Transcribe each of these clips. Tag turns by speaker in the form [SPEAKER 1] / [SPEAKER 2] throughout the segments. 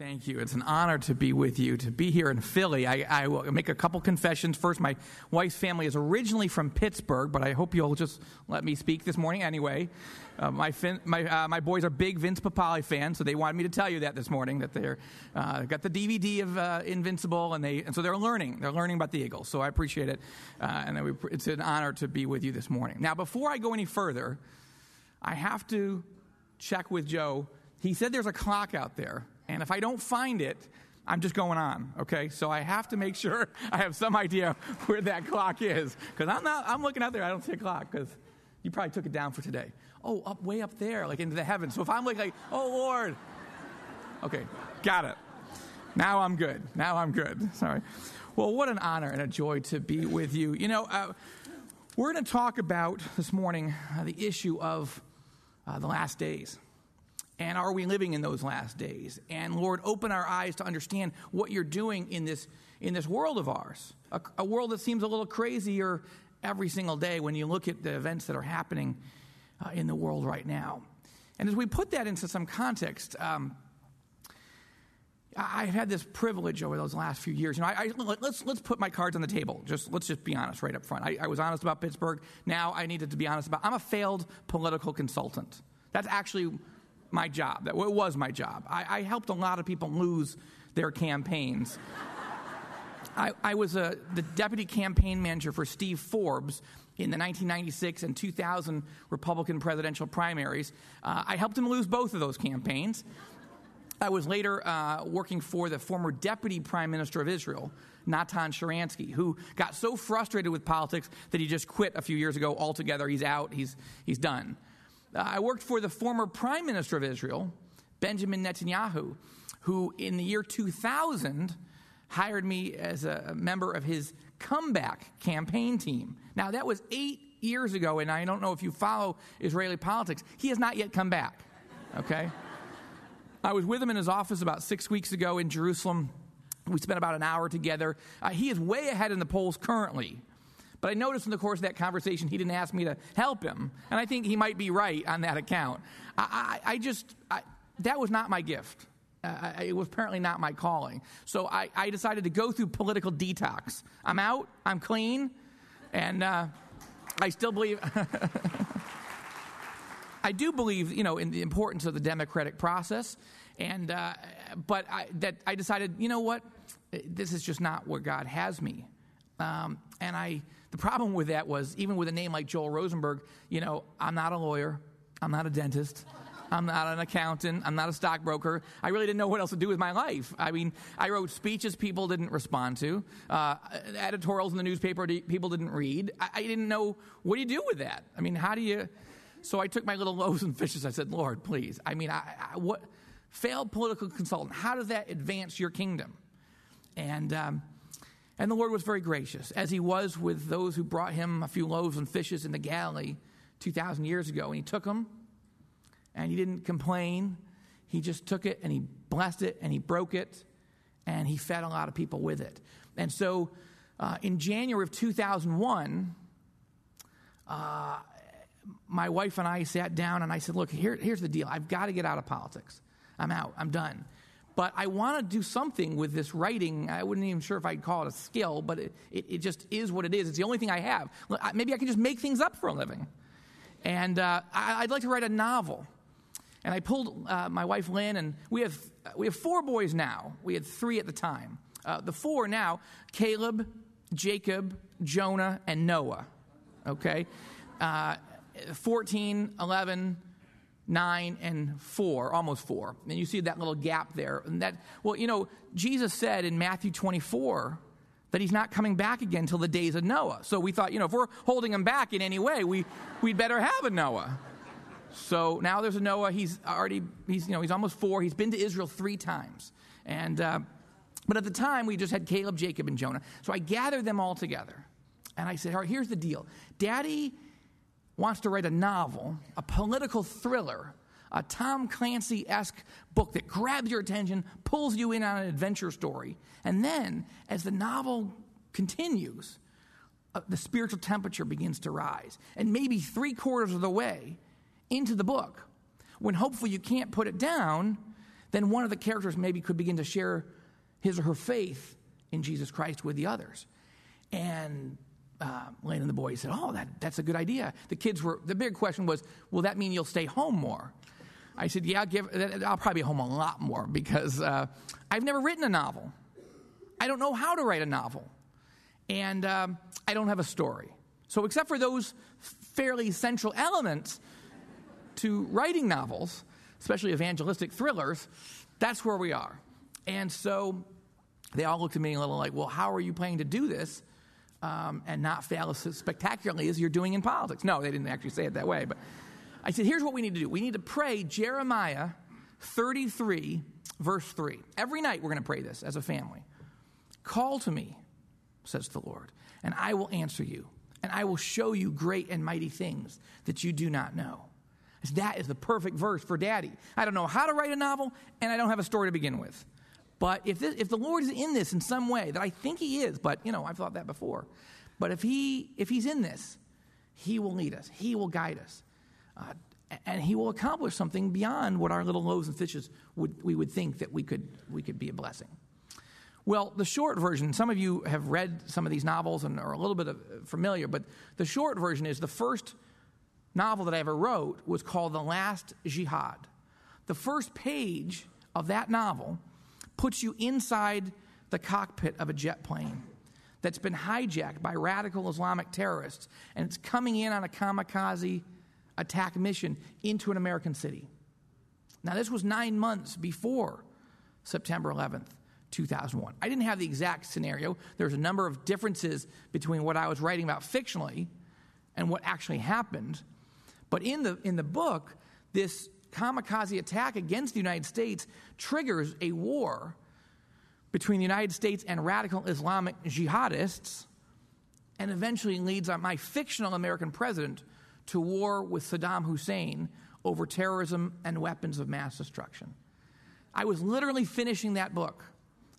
[SPEAKER 1] Thank you. It's an honor to be with you, to be here in Philly. I, I, will make a couple confessions. First, my wife's family is originally from Pittsburgh, but I hope you'll just let me speak this morning anyway. Uh, my, fin- my, uh, my boys are big Vince Papale fans, so they wanted me to tell you that this morning, that they're uh, got the DVD of uh, Invincible, and, they, and so they're learning. They're learning about the Eagles, so I appreciate it. Uh, and we, it's an honor to be with you this morning. Now, before I go any further, I have to check with Joe. He said there's a clock out there. And if I don't find it, I'm just going on, okay? So I have to make sure I have some idea where that clock is. Because I'm not, I'm looking out there, I don't see a clock, because you probably took it down for today. Oh, up way up there, like into the heavens. So if I'm like, like, oh Lord. Okay, got it. Now I'm good. Now I'm good. Sorry. Well, what an honor and a joy to be with you. You know, uh, we're going to talk about this morning uh, the issue of uh, the last days. And are we living in those last days? And Lord, open our eyes to understand what you're doing in this, in this world of ours. A, a world that seems a little crazier every single day when you look at the events that are happening uh, in the world right now. And as we put that into some context, um, I've had this privilege over those last few years. You know, I, I, let's let's put my cards on the table. Just let's just be honest right up front. I, I was honest about Pittsburgh. Now I needed to be honest about. I'm a failed political consultant. That's actually my job. That was my job. I, I helped a lot of people lose their campaigns. I, I, was a, the deputy campaign manager for Steve Forbes in the 1996 and 2000 Republican presidential primaries. Uh, I helped him lose both of those campaigns. I was later uh, working for the former deputy prime minister of Israel, Natan Sharansky, who got so frustrated with politics that he just quit a few years ago altogether. He's out, he's, he's done. Uh, I worked for the former prime minister of Israel, Benjamin Netanyahu, who in the year 2000 hired me as a member of his comeback campaign team. Now, that was eight years ago, and I don't know if you follow Israeli politics. He has not yet come back, okay? I was with him in his office about six weeks ago in Jerusalem. We spent about an hour together. Uh, he is way ahead in the polls currently. But I noticed in the course of that conversation, he didn't ask me to help him. And I think he might be right on that account. I, I, I just, I, that was not my gift. Uh, it was apparently not my calling. So I, I, decided to go through political detox. I'm out, I'm clean, and uh, I still believe. I do believe, you know, in the importance of the democratic process, and uh, but I, that I decided, you know what, this is just not where God has me, um, and I the problem with that was, even with a name like Joel Rosenberg, you know, I'm not a lawyer, I'm not a dentist. I'm not an accountant. I'm not a stockbroker. I really didn't know what else to do with my life. I mean, I wrote speeches people didn't respond to, uh, editorials in the newspaper people didn't read. I, I, didn't know what do you do with that. I mean, how do you? So I took my little loaves and fishes. I said, Lord, please. I mean, I, I, what failed political consultant? How does that advance your kingdom? And um, and the Lord was very gracious, as he was with those who brought him a few loaves and fishes in the Galilee 2,000 years ago. And he took them, and he didn't complain. He just took it and he blessed it and he broke it, and he fed a lot of people with it. And so uh, in January of 2001, uh, my wife and I sat down and I said, Look, here, here's the deal. I've got to get out of politics. I'm out. I'm done. But I want to do something with this writing. I wasn't even sure if I'd call it a skill, but it, it, it, just is what it is. It's the only thing I have. Maybe I can just make things up for a living. And uh, I, would like to write a novel. And I pulled uh, my wife Lynn, and we have, we have four boys now. We had three at the time. Uh, the four now Caleb, Jacob, Jonah, and Noah. Okay? Uh, 14, 11, nine and four, almost four. And you see that little gap there. And that, well, you know, Jesus said in Matthew 24 that he's not coming back again till the days of Noah. So we thought, you know, if we're holding him back in any way, we, we'd better have a Noah. So now there's a Noah. He's already, he's, you know, he's almost four. He's been to Israel three times. And, uh, But at the time, we just had Caleb, Jacob, and Jonah. So I gathered them all together. And I said, All right, here's the deal. Daddy wants to write a novel, a political thriller, a Tom Clancy esque book that grabs your attention, pulls you in on an adventure story. And then, as the novel continues, uh, the spiritual temperature begins to rise. And maybe three quarters of the way into the book, when hopefully you can't put it down, then one of the characters maybe could begin to share his or her faith in Jesus Christ with the others. And uh, Lane and the boys said, "Oh, that, that's a good idea." The kids were. The big question was, "Will that mean you'll stay home more?" I said, "Yeah, I'll, give, I'll probably be home a lot more because uh, I've never written a novel. I don't know how to write a novel, and um, I don't have a story. So, except for those fairly essential elements to writing novels, especially evangelistic thrillers, that's where we are." And so they all looked at me a little like, "Well, how are you planning to do this?" Um, and not fail as spectacularly as you're doing in politics. No, they didn't actually say it that way. But I said, here's what we need to do we need to pray Jeremiah 33, verse 3. Every night we're going to pray this as a family. Call to me, says the Lord, and I will answer you, and I will show you great and mighty things that you do not know. That is the perfect verse for daddy. I don't know how to write a novel, and I don't have a story to begin with. But if, this, if the Lord is in this in some way, that I think He is, but you know, I've thought that before. But if, he, if He's in this, He will lead us, He will guide us. Uh, and he will accomplish something beyond what our little loaves and fishes would, we would think that we could, we could be a blessing. Well, the short version, some of you have read some of these novels and are a little bit of, familiar, but the short version is the first novel that I ever wrote was called The Last Jihad. The first page of that novel puts you inside the cockpit of a jet plane that's been hijacked by radical Islamic terrorists, and it's coming in on a kamikaze attack mission into an American city. Now, this was nine months before September 11th, 2001. I didn't have the exact scenario. There's a number of differences between what I was writing about fictionally and what actually happened. But in the, in the book, this kamikaze attack against the United States triggers a war between the United States and radical Islamic jihadists and eventually leads my fictional American president to war with Saddam Hussein over terrorism and weapons of mass destruction. I was literally finishing that book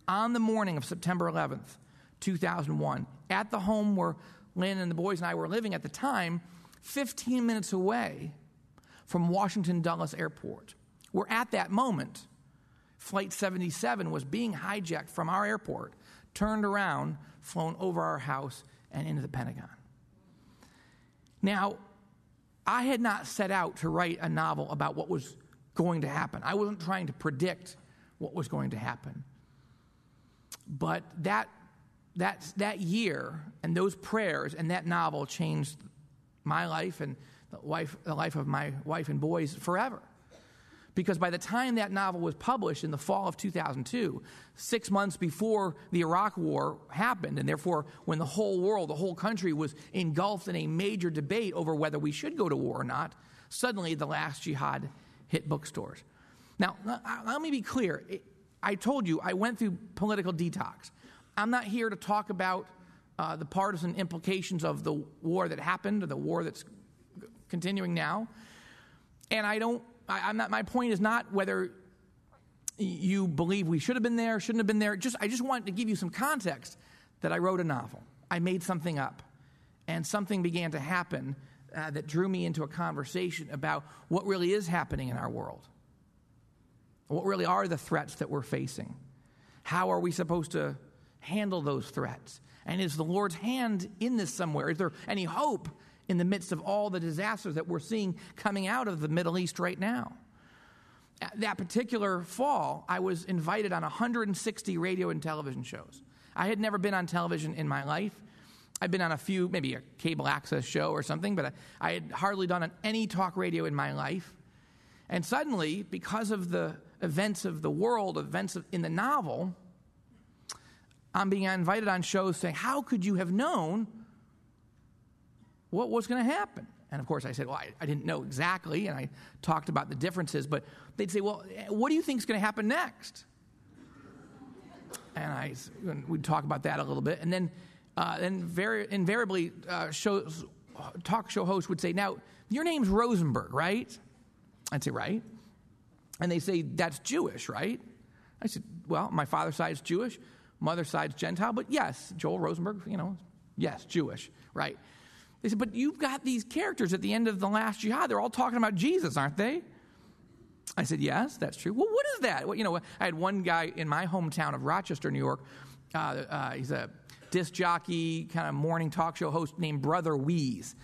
[SPEAKER 1] on the morning of September 11th, 2001, at the home where Lynn and the boys and I were living at the time, 15 minutes away from Washington Dulles Airport, where at that moment, Flight 77 was being hijacked from our airport, turned around, flown over our house, and into the Pentagon. Now, I had not set out to write a novel about what was going to happen. I wasn't trying to predict what was going to happen. But that, that, that year and those prayers and that novel changed my life and the life, the life of my wife and boys forever. Because by the time that novel was published in the fall of 2002, six months before the Iraq War happened, and therefore when the whole world, the whole country was engulfed in a major debate over whether we should go to war or not, suddenly the last jihad hit bookstores. Now, let me be clear. I told you I went through political detox. I'm not here to talk about uh, the partisan implications of the war that happened or the war that's continuing now. And I don't, I, am not, my point is not whether you believe we should have been there, shouldn't have been there. Just, I just wanted to give you some context that I wrote a novel. I made something up, and something began to happen uh, that drew me into a conversation about what really is happening in our world. What really are the threats that we're facing? How are we supposed to handle those threats? And is the Lord's hand in this somewhere? Is there any hope in the midst of all the disasters that we're seeing coming out of the Middle East right now. That particular fall, I was invited on 160 radio and television shows. I had never been on television in my life. I've been on a few, maybe a cable access show or something, but I had hardly done any talk radio in my life. And suddenly, because of the events of the world, events in the novel, I'm being invited on shows saying, How could you have known what was going to happen? And of course, I said, Well, I, I, didn't know exactly. And I talked about the differences. But they'd say, Well, what do you think is going to happen next? and I we'd talk about that a little bit, and then uh, then very invariably uh, shows talk show host would say, "Now your name's Rosenberg, right?" I'd say, "Right," and they say, "That's Jewish, right?" I said, "Well, my father's side's Jewish, mother's side's Gentile, but yes, Joel Rosenberg, you know, yes, Jewish, right?" They said, "But you've got these characters at the end of the last jihad. They're all talking about Jesus, aren't they?" I said, Yes, that's true. Well, what is that? Well, you know, I had one guy in my hometown of Rochester, New York. Uh, uh, he's a disc jockey, kind of morning talk show host named Brother Wease.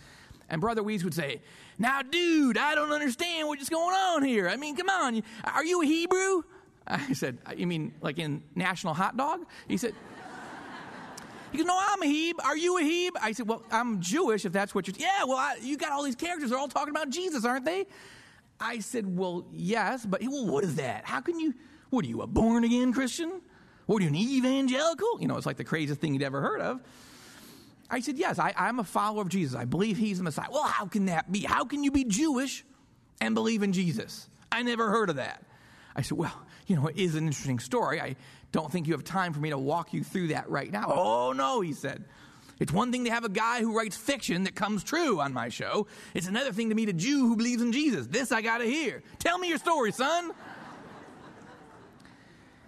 [SPEAKER 1] And Brother Wease would say, Now, dude, I don't understand what's going on here. I mean, come on. Are you a Hebrew? I said, You mean like in National Hot Dog? He said, he goes, No, I'm a Heb. Are you a Heb? I said, Well, I'm Jewish if that's what you're. Yeah, well, I, you got all these characters. They're all talking about Jesus, aren't they? I said, Well, yes, but well, what is that? How can you, what are you, a born again Christian? What are you, an evangelical? You know, it's like the craziest thing you'd ever heard of. I said, Yes, I, I'm a follower of Jesus. I believe he's the Messiah. Well, how can that be? How can you be Jewish and believe in Jesus? I never heard of that. I said, Well, you know, it is an interesting story. I don't think you have time for me to walk you through that right now. Oh, no, he said. It's one thing to have a guy who writes fiction that comes true on my show. It's another thing to meet a Jew who believes in Jesus. This I got to hear. Tell me your story, son.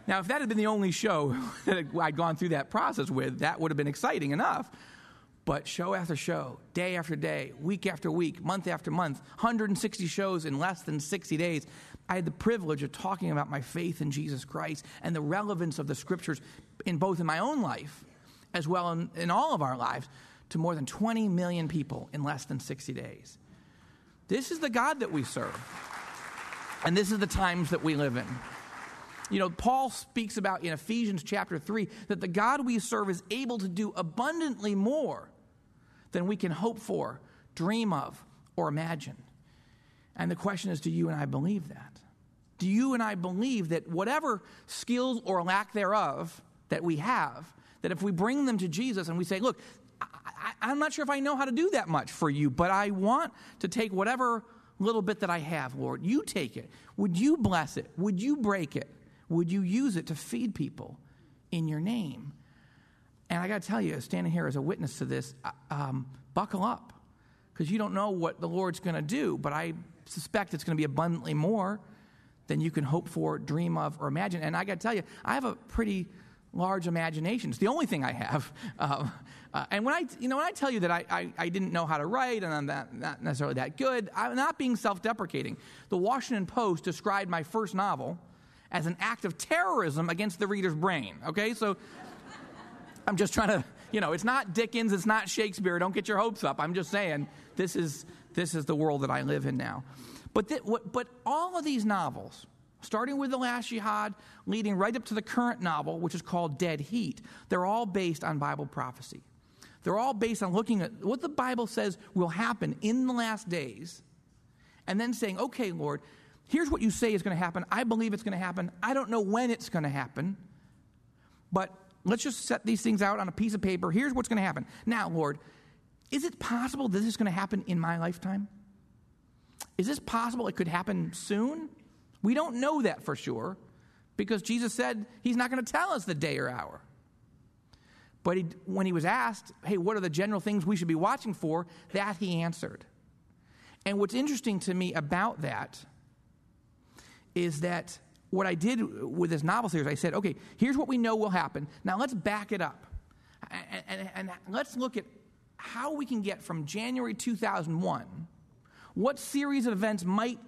[SPEAKER 1] now, if that had been the only show that I'd gone through that process with, that would have been exciting enough. But show after show, day after day, week after week, month after month, 160 shows in less than 60 days, I had the privilege of talking about my faith in Jesus Christ and the relevance of the scriptures in both in my own life as well in, in all of our lives, to more than 20 million people in less than 60 days. This is the God that we serve. And this is the times that we live in. You know, Paul speaks about in Ephesians chapter 3 that the God we serve is able to do abundantly more than we can hope for, dream of, or imagine. And the question is do you and I believe that? Do you and I believe that whatever skills or lack thereof that we have, that if we bring them to Jesus and we say, Look, I, am not sure if I know how to do that much for you, but I want to take whatever little bit that I have, Lord. You take it. Would you bless it? Would you break it? Would you use it to feed people in your name? And I got to tell you, standing here as a witness to this, uh, um, buckle up because you don't know what the Lord's going to do, but I suspect it's going to be abundantly more than you can hope for, dream of, or imagine. And I got to tell you, I have a pretty large imagination. It's the only thing I have. Uh, uh, and when I, you know, when I tell you that I, I, I, didn't know how to write and I'm that, not necessarily that good, I'm not being self-deprecating. The Washington Post described my first novel as an act of terrorism against the reader's brain. Okay, so I'm just trying to, you know, it's not Dickens, it's not Shakespeare. Don't get your hopes up. I'm just saying this is this is the world that I live in now. But th- what, but all of these novels starting with The Last Jihad, leading right up to the current novel, which is called Dead Heat. They're all based on Bible prophecy. They're all based on looking at what the Bible says will happen in the last days, and then saying, okay, Lord, here's what you say is going to happen. I believe it's going to happen. I don't know when it's going to happen, but let's just set these things out on a piece of paper. Here's what's going to happen. Now, Lord, is it possible that this is going to happen in my lifetime? Is this possible it could happen soon? We don't know that for sure because Jesus said he's not going to tell us the day or hour. But he, when he was asked, hey, what are the general things we should be watching for? That he answered. And what's interesting to me about that is that what I did with this novel series, I said, okay, here's what we know will happen. Now let's back it up. And, and, and let's look at how we can get from January 2001, what series of events might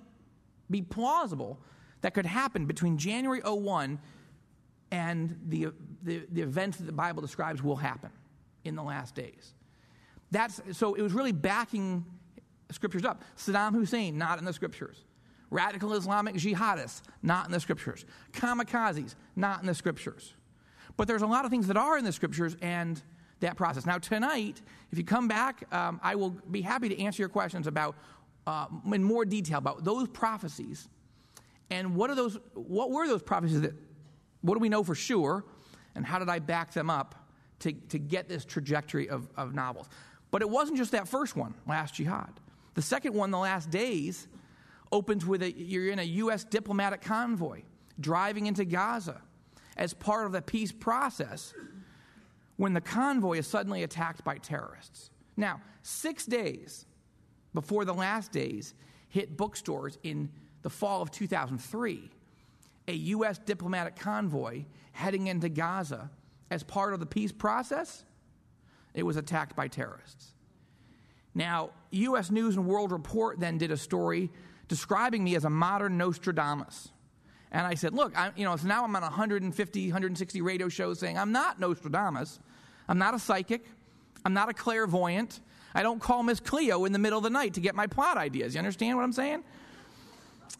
[SPEAKER 1] be plausible that could happen between January 01 and the, the, the events that the Bible describes will happen in the last days. That's, so it was really backing scriptures up. Saddam Hussein, not in the scriptures. Radical Islamic jihadists, not in the scriptures. Kamikazes, not in the scriptures. But there's a lot of things that are in the scriptures and that process. Now, tonight, if you come back, um, I will be happy to answer your questions about uh, in more detail about those prophecies. And what are those what were those prophecies that what do we know for sure? And how did i back them up to, to get this trajectory of, of novels? But it wasn't just that first one last jihad. The second one the last days opens with a you're in a u.s diplomatic convoy driving into gaza as part of the peace process when the convoy is suddenly attacked by terrorists. Now, six days before the last days hit bookstores in the fall of 2003, a U.S. diplomatic convoy heading into Gaza as part of the peace process, it was attacked by terrorists. Now, U.S. News and World Report then did a story describing me as a modern Nostradamus. And I said, look, I, you know, so now I'm on 150, 160 radio shows saying I'm not Nostradamus. I'm not a psychic. I'm not a clairvoyant. I don't call Miss Cleo in the middle of the night to get my plot ideas. You understand what I'm saying?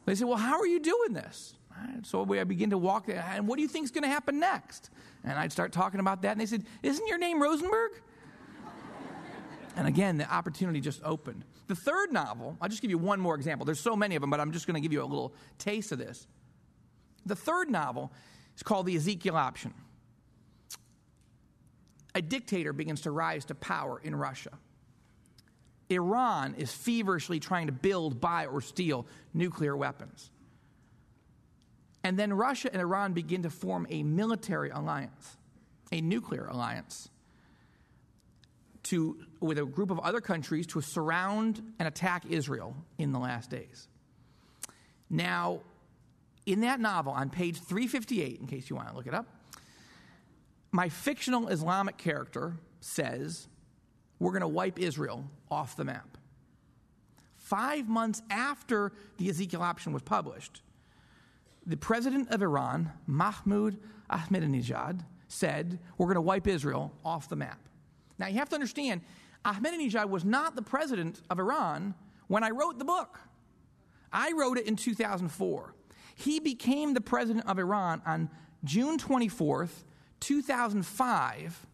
[SPEAKER 1] They said, well, how are you doing this? So I begin to walk, and what do you think is going to happen next? And I'd start talking about that, and they said, Isn't your name Rosenberg? and again, the opportunity just opened. The third novel, I'll just give you one more example. There's so many of them, but I'm just going to give you a little taste of this. The third novel is called The Ezekiel Option. A dictator begins to rise to power in Russia. Iran is feverishly trying to build, buy, or steal nuclear weapons. And then Russia and Iran begin to form a military alliance, a nuclear alliance, to, with a group of other countries to surround and attack Israel in the last days. Now, in that novel, on page 358, in case you want to look it up, my fictional Islamic character says, We're going to wipe Israel off the map. Five months after the Ezekiel option was published, the president of Iran, Mahmoud Ahmadinejad, said, We're going to wipe Israel off the map. Now, you have to understand, Ahmadinejad was not the president of Iran when I wrote the book. I wrote it in 2004. He became the president of Iran on June 24th, 2005,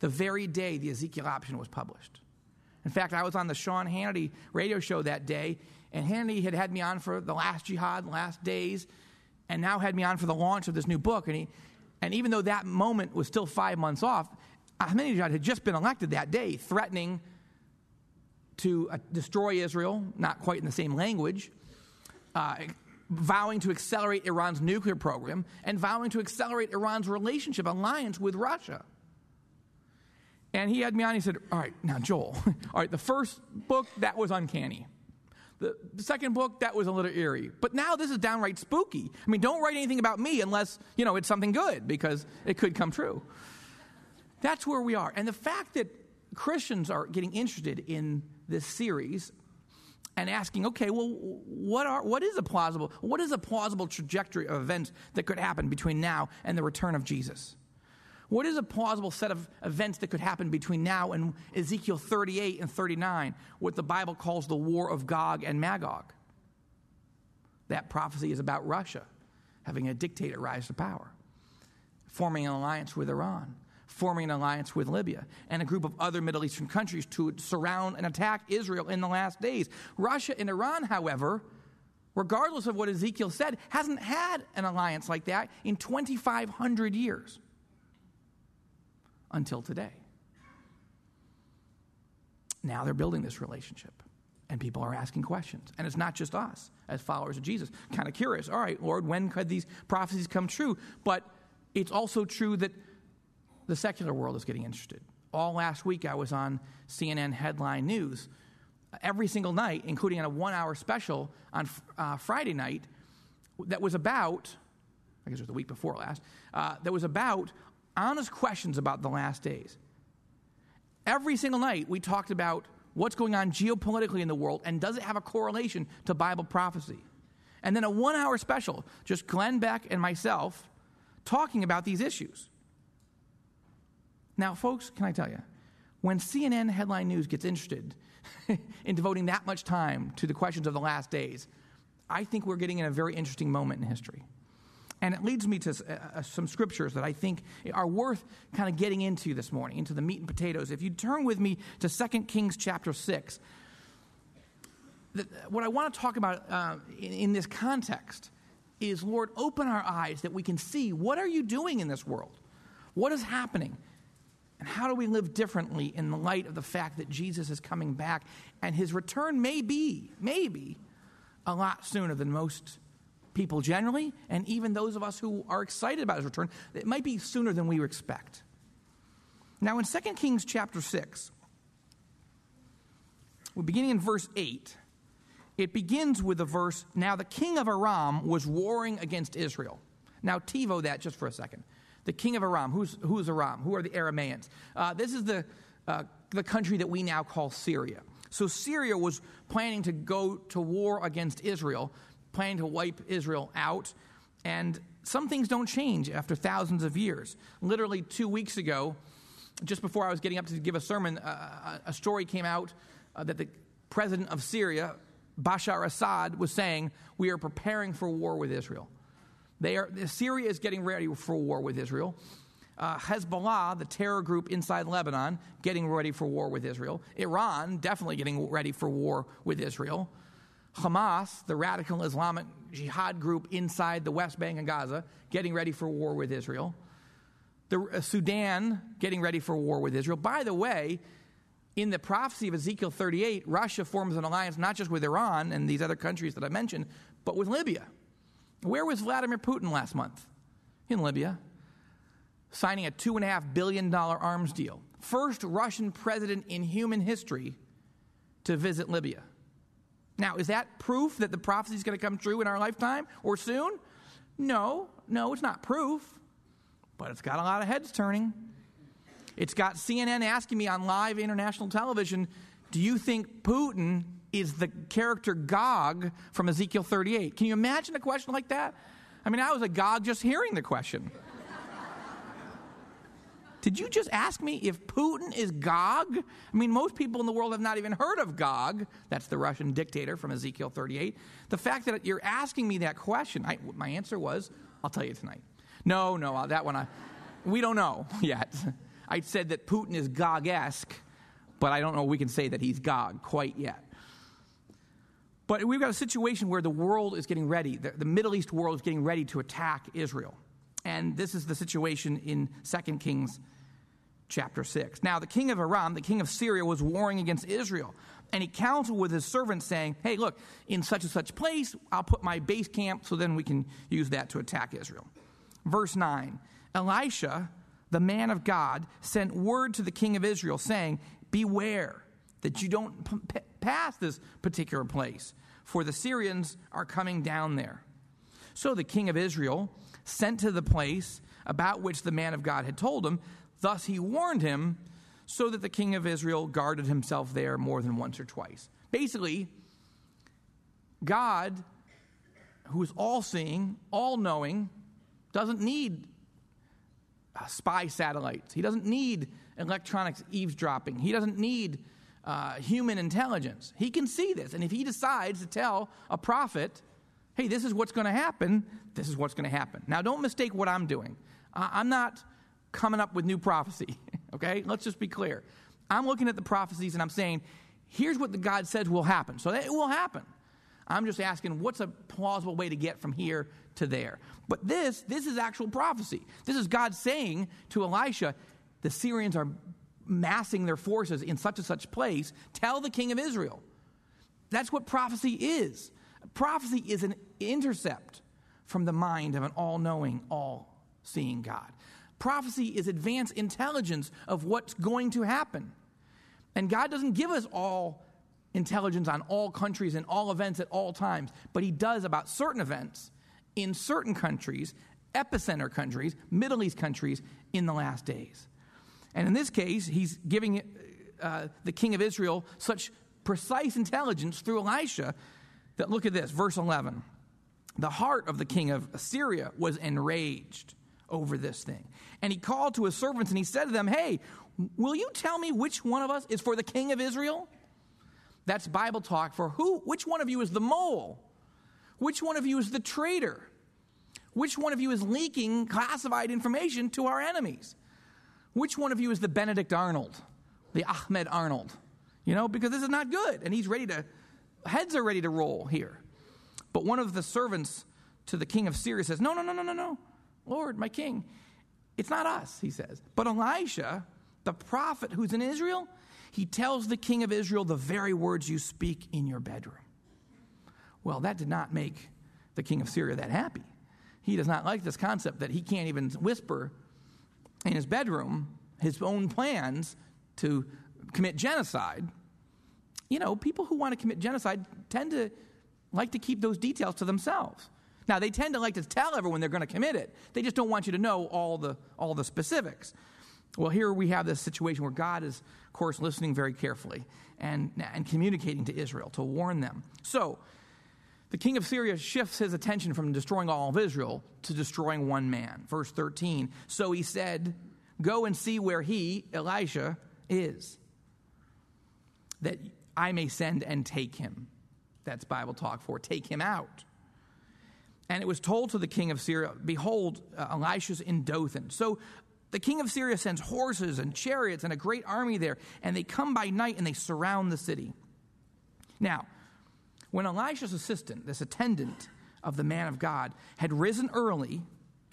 [SPEAKER 1] the very day the Ezekiel option was published. In fact, I was on the Sean Hannity radio show that day, and Hannity had had me on for the last jihad, last days, and now had me on for the launch of this new book. And, he, and even though that moment was still five months off, Ahmadinejad had just been elected that day, threatening to uh, destroy Israel, not quite in the same language, uh, vowing to accelerate Iran's nuclear program, and vowing to accelerate Iran's relationship, alliance with Russia. And he had me on, he said, All right, now, Joel, all right, the first book, that was uncanny. The, second book, that was a little eerie. But now this is downright spooky. I mean, don't write anything about me unless, you know, it's something good because it could come true. That's where we are. And the fact that Christians are getting interested in this series and asking, okay, well, what, are, what is a plausible, what is a plausible trajectory of events that could happen between now and the return of Jesus? What is a plausible set of events that could happen between now and Ezekiel 38 and 39, what the Bible calls the war of Gog and Magog? That prophecy is about Russia having a dictator rise to power, forming an alliance with Iran, forming an alliance with Libya, and a group of other Middle Eastern countries to surround and attack Israel in the last days. Russia and Iran, however, regardless of what Ezekiel said, hasn't had an alliance like that in 2,500 years until today. Now they're building this relationship. And people are asking questions. And it's not just us as followers of Jesus. Kind of curious. All right, Lord, when could these prophecies come true? But it's also true that the secular world is getting interested. All last week, I was on CNN headline news every single night, including on a one hour special on uh, Friday night that was about, I guess it was the week before last, uh, that was about honest questions about the last days. Every single night, we talked about what's going on geopolitically in the world and does it have a correlation to Bible prophecy. And then a one hour special, just Glenn Beck and myself talking about these issues. Now, folks, can I tell you, when CNN headline news gets interested in devoting that much time to the questions of the last days, I think we're getting in a very interesting moment in history. And it leads me to uh, uh, some scriptures that I think are worth kind of getting into this morning, into the meat and potatoes. If you turn with me to 2 Kings chapter 6, the, what I want to talk about uh, in, in this context is, Lord, open our eyes that we can see what are you doing in this world? What is happening? And how do we live differently in the light of the fact that Jesus is coming back and his return may be, maybe, a lot sooner than most people generally, and even those of us who are excited about his return, it might be sooner than we expect. Now, in 2 Kings chapter 6, we're beginning in verse 8. It begins with the verse Now the king of Aram was warring against Israel. Now, TiVo that just for a second. The king of Aram. Who's, who's Aram? Who are the Arameans? Uh, this is the, uh, the country that we now call Syria. So, Syria was planning to go to war against Israel, planning to wipe Israel out. And some things don't change after thousands of years. Literally, two weeks ago, just before I was getting up to give a sermon, uh, a story came out uh, that the president of Syria, Bashar Assad, was saying, We are preparing for war with Israel. They are, Syria is getting ready for war with Israel. Uh, Hezbollah, the terror group inside Lebanon, getting ready for war with Israel. Iran, definitely getting ready for war with Israel. Hamas, the radical Islamic jihad group inside the West Bank and Gaza, getting ready for war with Israel. The uh, Sudan getting ready for war with Israel. By the way, in the prophecy of Ezekiel 38, Russia forms an alliance not just with Iran and these other countries that I mentioned, but with Libya. Where was Vladimir Putin last month? In Libya, signing a $2.5 billion arms deal. First Russian president in human history to visit Libya. Now, is that proof that the prophecy is going to come true in our lifetime or soon? No, no, it's not proof, but it's got a lot of heads turning. It's got CNN asking me on live international television Do you think Putin is the character Gog from Ezekiel 38? Can you imagine a question like that? I mean, I was a Gog just hearing the question. Did you just ask me if Putin is Gog? I mean, most people in the world have not even heard of Gog. That's the Russian dictator from Ezekiel 38. The fact that you're asking me that question, I, my answer was, I'll tell you tonight. No, no, uh, that one, I, we don't know yet. I said that Putin is Gog esque, but I don't know we can say that he's Gog quite yet. But we've got a situation where the world is getting ready, the, the Middle East world is getting ready to attack Israel. And this is the situation in 2 Kings chapter 6. Now, the king of Aram, the king of Syria, was warring against Israel. And he counseled with his servants, saying, Hey, look, in such and such place, I'll put my base camp so then we can use that to attack Israel. Verse 9 Elisha, the man of God, sent word to the king of Israel, saying, Beware that you don't p- pass this particular place, for the Syrians are coming down there. So the king of Israel sent to the place about which the man of God had told him. Thus he warned him, so that the king of Israel guarded himself there more than once or twice. Basically, God, who is all seeing, all knowing, doesn't need spy satellites. He doesn't need electronics eavesdropping. He doesn't need uh, human intelligence. He can see this. And if he decides to tell a prophet, hey, this is what's going to happen, this is what's going to happen. Now, don't mistake what I'm doing. I'm not coming up with new prophecy, okay? Let's just be clear. I'm looking at the prophecies and I'm saying, here's what the God says will happen. So it will happen. I'm just asking, what's a plausible way to get from here to there? But this, this is actual prophecy. This is God saying to Elisha, the Syrians are massing their forces in such and such place. Tell the king of Israel. That's what prophecy is. Prophecy is an intercept from the mind of an all knowing, all seeing God. Prophecy is advanced intelligence of what's going to happen. And God doesn't give us all intelligence on all countries and all events at all times, but He does about certain events in certain countries, epicenter countries, Middle East countries, in the last days. And in this case, He's giving uh, the king of Israel such precise intelligence through Elisha that look at this, verse 11. The heart of the king of Assyria was enraged over this thing. And he called to his servants and he said to them, Hey, will you tell me which one of us is for the king of Israel? That's Bible talk for who, which one of you is the mole? Which one of you is the traitor? Which one of you is leaking classified information to our enemies? Which one of you is the Benedict Arnold, the Ahmed Arnold? You know, because this is not good. And he's ready to, heads are ready to roll here. But one of the servants to the king of Syria says, No, no, no, no, no, no. Lord, my king, it's not us, he says. But Elisha, the prophet who's in Israel, he tells the king of Israel the very words you speak in your bedroom. Well, that did not make the king of Syria that happy. He does not like this concept that he can't even whisper in his bedroom his own plans to commit genocide. You know, people who want to commit genocide tend to like to keep those details to themselves. Now, they tend to like to tell everyone they're going to commit it. They just don't want you to know all the, all the specifics. Well, here we have this situation where God is, of course, listening very carefully and, and communicating to Israel to warn them. So, the king of Syria shifts his attention from destroying all of Israel to destroying one man. Verse 13. So he said, Go and see where he, Elisha, is, that I may send and take him. That's Bible talk for take him out. And it was told to the king of Syria, Behold, uh, Elisha's in Dothan. So the king of Syria sends horses and chariots and a great army there, and they come by night and they surround the city. Now, when Elisha's assistant, this attendant of the man of God, had risen early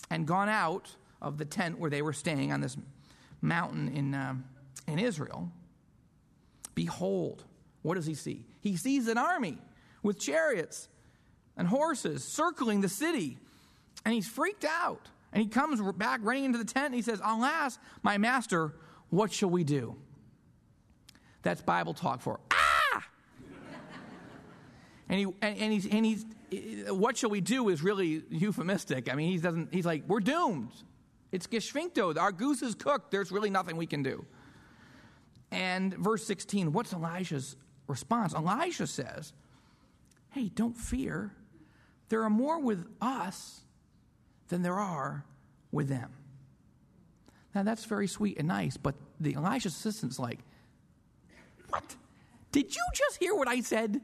[SPEAKER 1] and gone out of the tent where they were staying on this mountain in, uh, in Israel, behold, what does he see? He sees an army with chariots and horses circling the city, and he's freaked out. And he comes back running into the tent and he says, Alas, my master, what shall we do? That's Bible talk for ah! and he and, and he's and he's what shall we do is really euphemistic. I mean, he doesn't. He's like, we're doomed. It's geschwinkto. Our goose is cooked. There's really nothing we can do. And verse 16, what's Elijah's response? Elijah says, Hey, don't fear. There are more with us than there are with them. Now, that's very sweet and nice, but the Elisha's assistant's like, What? Did you just hear what I said?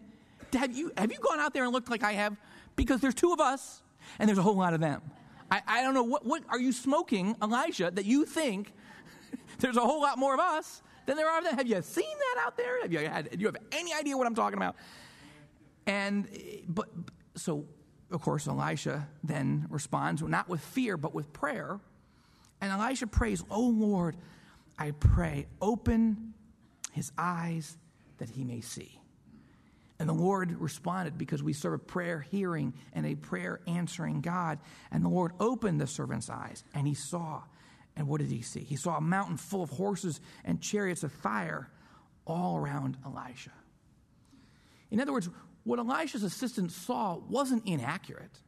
[SPEAKER 1] Have you, have you gone out there and looked like I have? Because there's two of us and there's a whole lot of them. I, I don't know, what, what are you smoking, Elijah, that you think there's a whole lot more of us than there are them? Have you seen that out there? Have you, had, do you have any idea what I'm talking about? And, but, so of course, Elisha then responds not with fear, but with prayer. And Elisha prays, Oh Lord, I pray, open his eyes that he may see. And the Lord responded because we serve a prayer hearing and a prayer answering God. And the Lord opened the servant's eyes and he saw. And what did he see? He saw a mountain full of horses and chariots of fire all around Elisha. In other words, what Elisha's assistant saw wasn't inaccurate.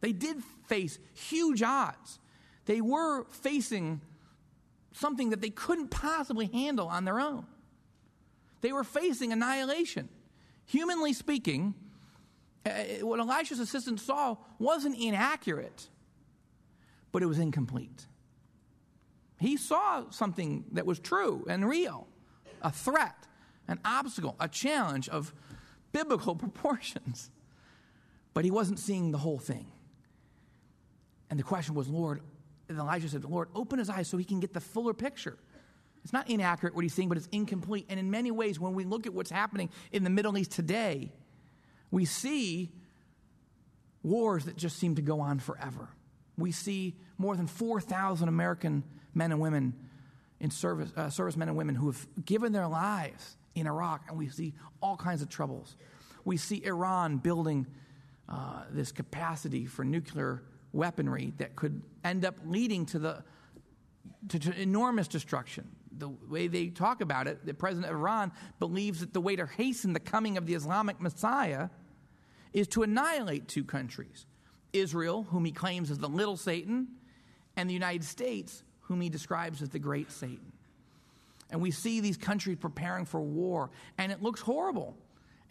[SPEAKER 1] They did face huge odds. They were facing something that they couldn't possibly handle on their own. They were facing annihilation. Humanly speaking, uh, what Elisha's assistant saw wasn't inaccurate, but it was incomplete. He saw something that was true and real a threat, an obstacle, a challenge of biblical proportions. But he wasn't seeing the whole thing. And the question was, Lord, and Elijah said, Lord, open his eyes so he can get the fuller picture. It's not inaccurate what he's seeing, but it's incomplete. And in many ways, when we look at what's happening in the Middle East today, we see wars that just seem to go on forever. We see more than 4,000 American men and women in service, uh, servicemen and women who have given their lives in Iraq, and we see all kinds of troubles. We see Iran building uh, this capacity for nuclear weaponry that could end up leading to the to, to enormous destruction. The way they talk about it, the president of Iran believes that the way to hasten the coming of the Islamic Messiah is to annihilate two countries Israel, whom he claims is the little Satan, and the United States, whom he describes as the great Satan. And we see these countries preparing for war, and it looks horrible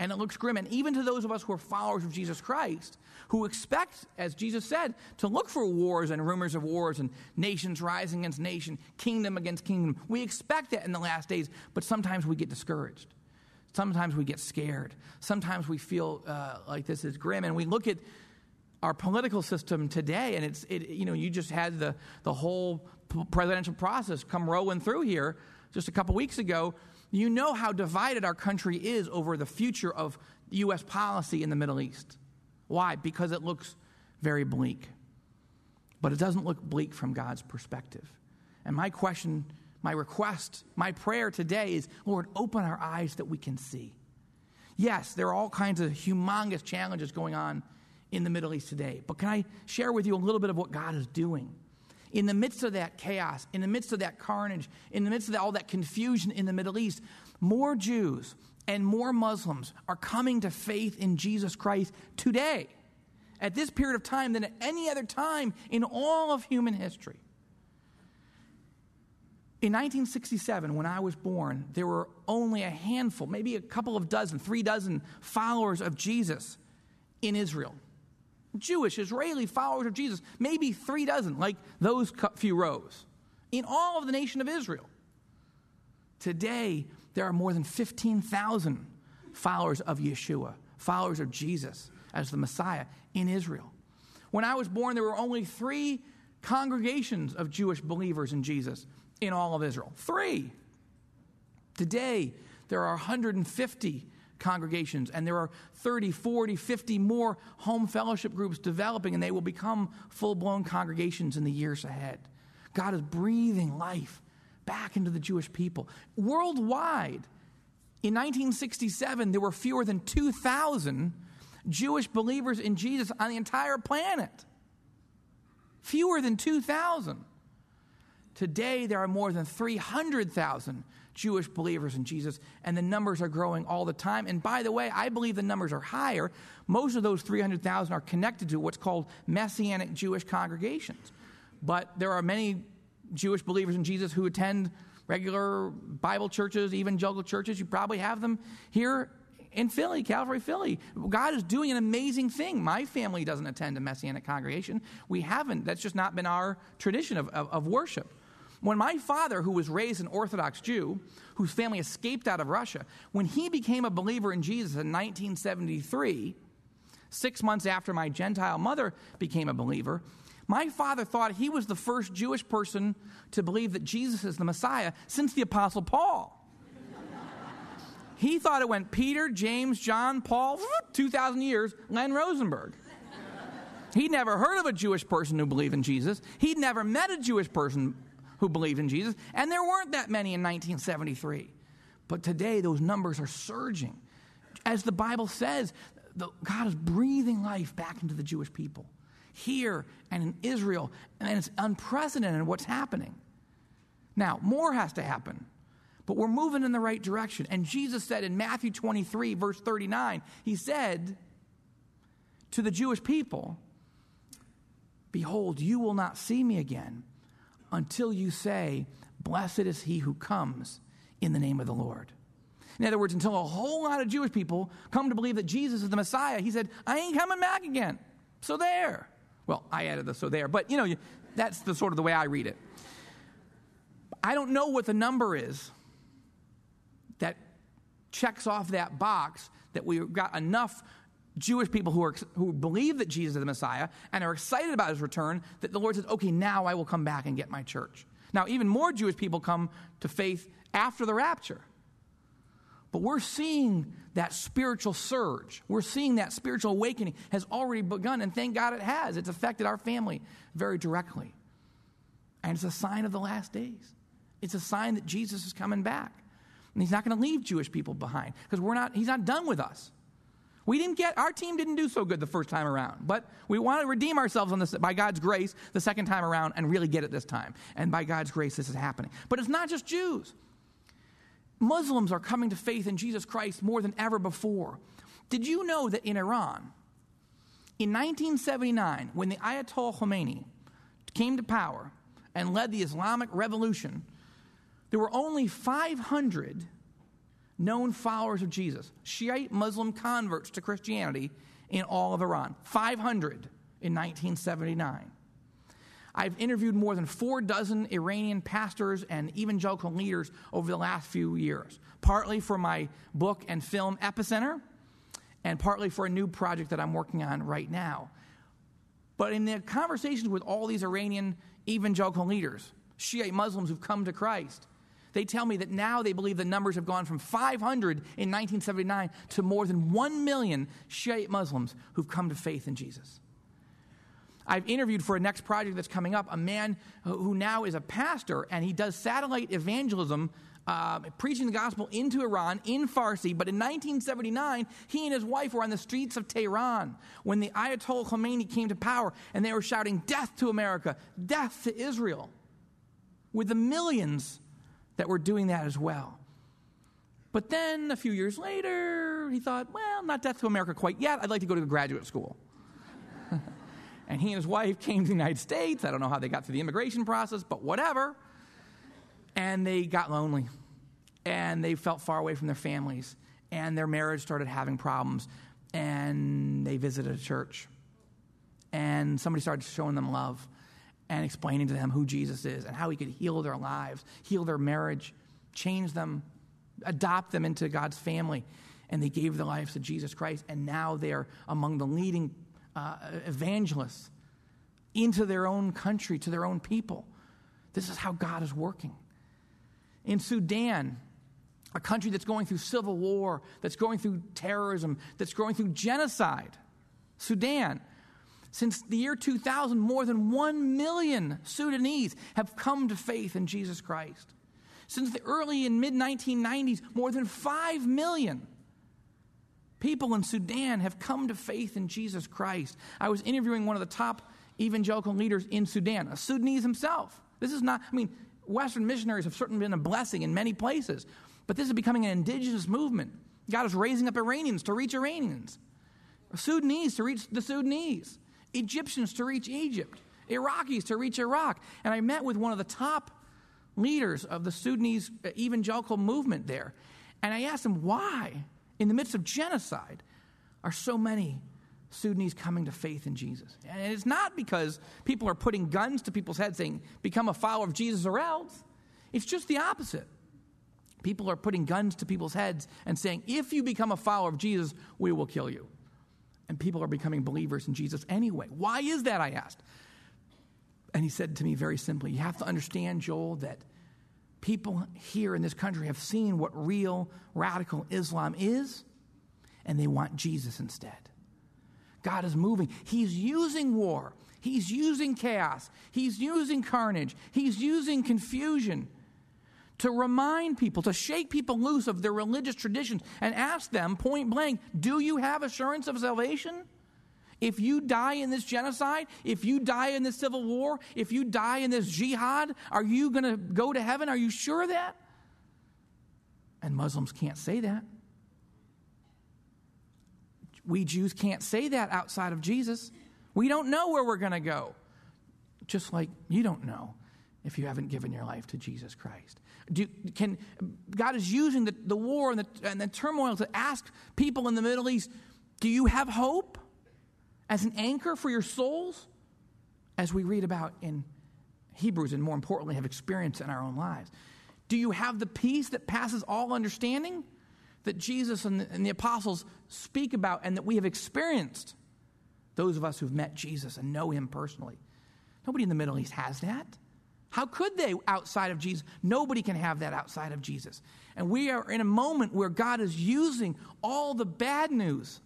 [SPEAKER 1] and it looks grim. And even to those of us who are followers of Jesus Christ, who expect, as Jesus said, to look for wars and rumors of wars and nations rising against nation, kingdom against kingdom, we expect that in the last days, but sometimes we get discouraged. Sometimes we get scared. Sometimes we feel uh, like this is grim. And we look at our political system today, and it's, it, you know, you just had the, the whole presidential process come rolling through here just a couple weeks ago, you know how divided our country is over the future of U.S. policy in the Middle East. Why? Because it looks very bleak. But it doesn't look bleak from God's perspective. And my question, my request, my prayer today is Lord, open our eyes that we can see. Yes, there are all kinds of humongous challenges going on in the Middle East today. But can I share with you a little bit of what God is doing? In the midst of that chaos, in the midst of that carnage, in the midst of all that confusion in the Middle East, more Jews and more Muslims are coming to faith in Jesus Christ today, at this period of time, than at any other time in all of human history. In 1967, when I was born, there were only a handful, maybe a couple of dozen, three dozen followers of Jesus in Israel. Jewish, Israeli followers of Jesus, maybe three dozen, like those few rows, in all of the nation of Israel. Today, there are more than 15,000 followers of Yeshua, followers of Jesus as the Messiah in Israel. When I was born, there were only three congregations of Jewish believers in Jesus in all of Israel. Three. Today, there are 150 congregations, and there are 30, 40, 50 more home fellowship groups developing, and they will become full blown congregations in the years ahead. God is breathing life back into the Jewish people. Worldwide, in 1967, there were fewer than 2,000 Jewish believers in Jesus on the entire planet. Fewer than 2,000. Today, there are more than 300,000 Jewish believers in Jesus, and the numbers are growing all the time. And by the way, I believe the numbers are higher. Most of those 300,000 are connected to what's called Messianic Jewish congregations. But there are many Jewish believers in Jesus who attend regular Bible churches, evangelical churches. You probably have them here in Philly, Calvary, Philly. God is doing an amazing thing. My family doesn't attend a Messianic congregation. We haven't. That's just not been our tradition of, of, of worship. When my father, who was raised an Orthodox Jew, whose family escaped out of Russia, when he became a believer in Jesus in 1973, six months after my Gentile mother became a believer, my father thought he was the first Jewish person to believe that Jesus is the Messiah since the Apostle Paul. he thought it went Peter, James, John, Paul, 2,000 years, Len Rosenberg. He'd never heard of a Jewish person who believed in Jesus. He'd never met a Jewish person who believed in Jesus, and there weren't that many in 1973. But today, those numbers are surging. As the Bible says, the, God is breathing life back into the Jewish people here and in Israel, and it's unprecedented what's happening. Now, more has to happen, but we're moving in the right direction. And Jesus said in Matthew 23, verse 39, He said to the Jewish people, Behold, you will not see me again until you say, Blessed is he who comes in the name of the Lord. In other words, until a whole lot of Jewish people come to believe that Jesus is the Messiah, he said, I ain't coming back again. So there. Well, I added the so there, but you know, that's the sort of the way I read it. I don't know what the number is that checks off that box that we've got enough Jewish people who, are, who believe that Jesus is the Messiah and are excited about his return, that the Lord says, okay, now I will come back and get my church. Now, even more Jewish people come to faith after the rapture. But we're seeing that spiritual surge. We're seeing that spiritual awakening has already begun, and thank God it has. It's affected our family very directly. And it's a sign of the last days. It's a sign that Jesus is coming back. And he's not going to leave Jewish people behind because we're not, he's not done with us. We didn't get, our team didn't do so good the first time around, but we want to redeem ourselves on this by God's grace the second time around and really get it this time. And by God's grace, this is happening. But it's not just Jews. Muslims are coming to faith in Jesus Christ more than ever before. Did you know that in Iran, in 1979, when the Ayatollah Khomeini came to power and led the Islamic Revolution, there were only 500 known followers of Jesus, Shiite Muslim converts to Christianity in all of Iran. 500 in 1979. I've interviewed more than four dozen Iranian pastors and evangelical leaders over the last few years, partly for my book and film Epicenter, and partly for a new project that I'm working on right now. But in the conversations with all these Iranian evangelical leaders, Shiite Muslims who've come to Christ, they tell me that now they believe the numbers have gone from 500 in 1979 to more than 1 million Shiite Muslims who've come to faith in Jesus. I've interviewed for a next project that's coming up a man who now is a pastor and he does satellite evangelism. Uh, preaching the gospel into Iran in Farsi, but in 1979, he and his wife were on the streets of Tehran when the Ayatollah Khomeini came to power and they were shouting, Death to America, death to Israel, with the millions that we're doing that as well. But then a few years later, he thought, well, not death to America quite yet. I'd like to go to graduate school. and he and his wife came to the United States. I don't know how they got through the immigration process, but whatever. And they got lonely. And they felt far away from their families. And their marriage started having problems. And they visited a church. And somebody started showing them love and explaining to them who Jesus is and how he could heal their lives, heal their marriage, change them, adopt them into God's family. And they gave their lives to Jesus Christ. And now they're among the leading uh, evangelists into their own country, to their own people. This is how God is working. In Sudan, a country that's going through civil war, that's going through terrorism, that's going through genocide, Sudan, since the year 2000, more than 1 million Sudanese have come to faith in Jesus Christ. Since the early and mid 1990s, more than 5 million people in Sudan have come to faith in Jesus Christ. I was interviewing one of the top evangelical leaders in Sudan, a Sudanese himself. This is not, I mean, Western missionaries have certainly been a blessing in many places, but this is becoming an indigenous movement. God is raising up Iranians to reach Iranians, Sudanese to reach the Sudanese, Egyptians to reach Egypt, Iraqis to reach Iraq. And I met with one of the top leaders of the Sudanese evangelical movement there. And I asked him why in the midst of genocide, are so many Sudanese coming to faith in Jesus. And it's not because people are putting guns to people's heads saying, become a follower of Jesus or else. It's just the opposite. People are putting guns to people's heads and saying, if you become a follower of Jesus, we will kill you. And people are becoming believers in Jesus anyway. Why is that? I asked. And he said to me very simply, You have to understand, Joel, that people here in this country have seen what real radical Islam is, and they want Jesus instead. God is moving. He's using war, He's using chaos, He's using carnage, He's using confusion to remind people, to shake people loose of their religious traditions and ask them point blank, Do you have assurance of salvation? If you die in this genocide, if you die in this civil war, if you die in this jihad, are you going to go to heaven? Are you sure of that? And Muslims can't say that. We Jews can't say that outside of Jesus. We don't know where we're going to go. Just like you don't know if you haven't given your life to Jesus Christ. Do, can, God is using the, the war and the, and the turmoil to ask people in the Middle East, do you have hope? as an anchor for your souls, as we read about in Hebrews and more importantly have experienced in our own lives? Do you have the peace that passes all understanding that Jesus and the, and the apostles speak about and that we have experienced? Those of us who've met Jesus and know him personally. Nobody in the Middle East has that. How could they outside of Jesus? Nobody can have that outside of Jesus. And we are in a moment where God is using all the bad news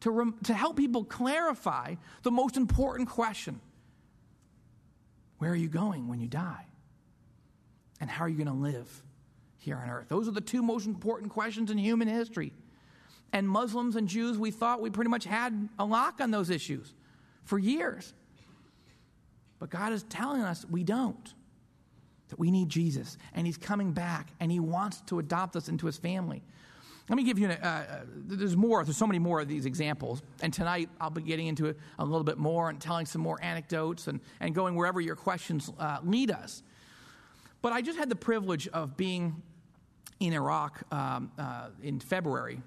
[SPEAKER 1] to, rem- to help people clarify the most important question Where are you going when you die? And how are you going to live here on earth? Those are the two most important questions in human history. And Muslims and Jews, we thought we pretty much had a lock on those issues for years. But God is telling us we don't. That we need Jesus, and He's coming back, and He wants to adopt us into His family. Let me give you, uh, uh, there's more, there's so many more of these examples. And tonight I'll be getting into it a little bit more and telling some more anecdotes and, and going wherever your questions uh, lead us. But I just had the privilege of being in Iraq um, uh, in February.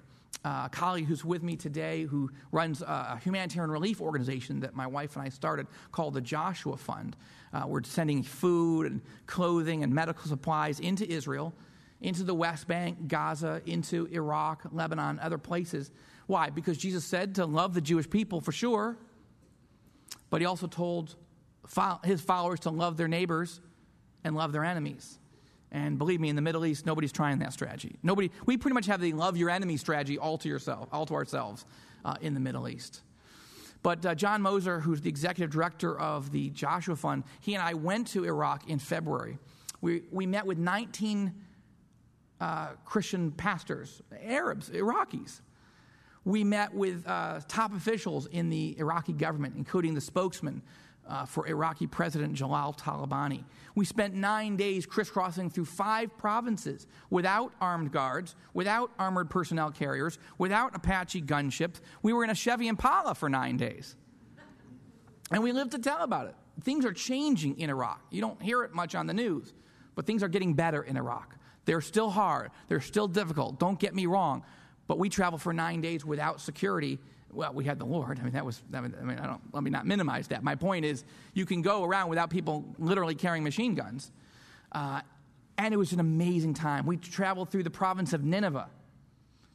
[SPEAKER 1] Uh, a colleague who's with me today who runs a humanitarian relief organization that my wife and I started called the Joshua Fund. Uh, we're sending food and clothing and medical supplies into Israel into the West Bank, Gaza, into Iraq, Lebanon, other places. Why? Because Jesus said to love the Jewish people for sure, but he also told his followers to love their neighbors and love their enemies. And believe me, in the Middle East, nobody's trying that strategy. Nobody, we pretty much have the love your enemy strategy all to yourself, all to ourselves uh, in the Middle East. But uh, John Moser, who's the executive director of the Joshua Fund, he and I went to Iraq in February. We, we met with 19 uh, Christian pastors, Arabs, Iraqis. We met with uh, top officials in the Iraqi government, including the spokesman uh, for Iraqi President Jalal Talabani. We spent nine days crisscrossing through five provinces without armed guards, without armored personnel carriers, without Apache gunships. We were in a Chevy Impala for nine days. And we lived to tell about it. Things are changing in Iraq. You don't hear it much on the news, but things are getting better in Iraq. They're still hard, they're still difficult. Don't get me wrong. But we traveled for nine days without security well, we had the Lord. I mean, that was, I mean, I don't, let me not minimize that. My point is, you can go around without people literally carrying machine guns. Uh, and it was an amazing time. We traveled through the province of Nineveh.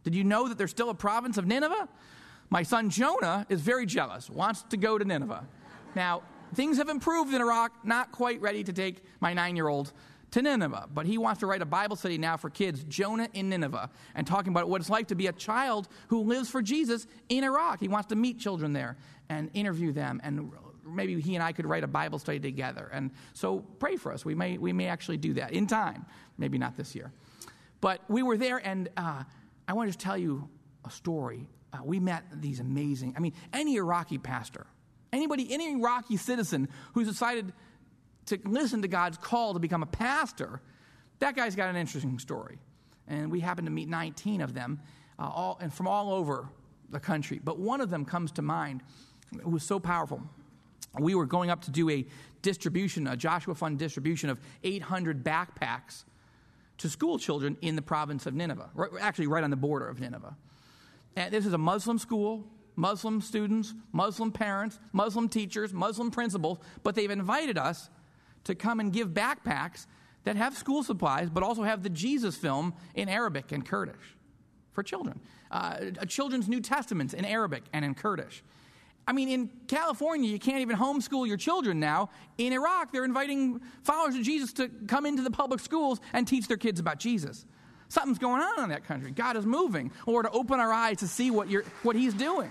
[SPEAKER 1] Did you know that there's still a province of Nineveh? My son Jonah is very jealous, wants to go to Nineveh. Now, things have improved in Iraq, not quite ready to take my nine year old to Nineveh. But he wants to write a Bible study now for kids, Jonah in Nineveh, and talking about what it's like to be a child who lives for Jesus in Iraq. He wants to meet children there and interview them and maybe he and I could write a Bible study together. And so pray for us. We may, we may actually do that in time, maybe not this year. But we were there, and uh, I want to tell you a story. Uh, we met these amazing, I mean, any Iraqi pastor, anybody, any Iraqi citizen who's decided to listen to God's call to become a pastor, that guy's got an interesting story. And we happen to meet 19 of them, uh, all, and from all over the country. But one of them comes to mind. It was so powerful. We were going up to do a distribution, a Joshua Fund distribution of 800 backpacks to school children in the province of Nineveh, right, actually, right on the border of Nineveh. And this is a Muslim school, Muslim students, Muslim parents, Muslim teachers, Muslim principals, but they've invited us to come and give backpacks that have school supplies, but also have the Jesus film in Arabic and Kurdish for children. Uh, children's New Testaments in Arabic and in Kurdish. I mean, in California, you can't even homeschool your children now. In Iraq, they're inviting followers of Jesus to come into the public schools and teach their kids about Jesus. Something's going on in that country. God is moving, or to open our eyes to see what, you're, what He's doing.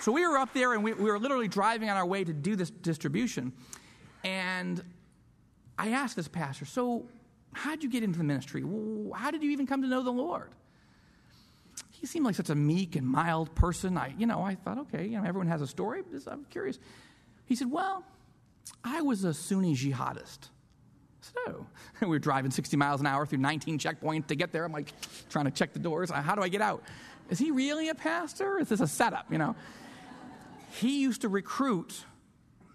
[SPEAKER 1] So we were up there and we, we were literally driving on our way to do this distribution. And I asked this pastor, so how did you get into the ministry? How did you even come to know the Lord? He seemed like such a meek and mild person. I, you know, I thought, okay, you know, everyone has a story. I'm curious. He said, well, I was a Sunni jihadist. So oh. we were driving 60 miles an hour through 19 checkpoints to get there. I'm like trying to check the doors. How do I get out? Is he really a pastor? Is this a setup? You know, he used to recruit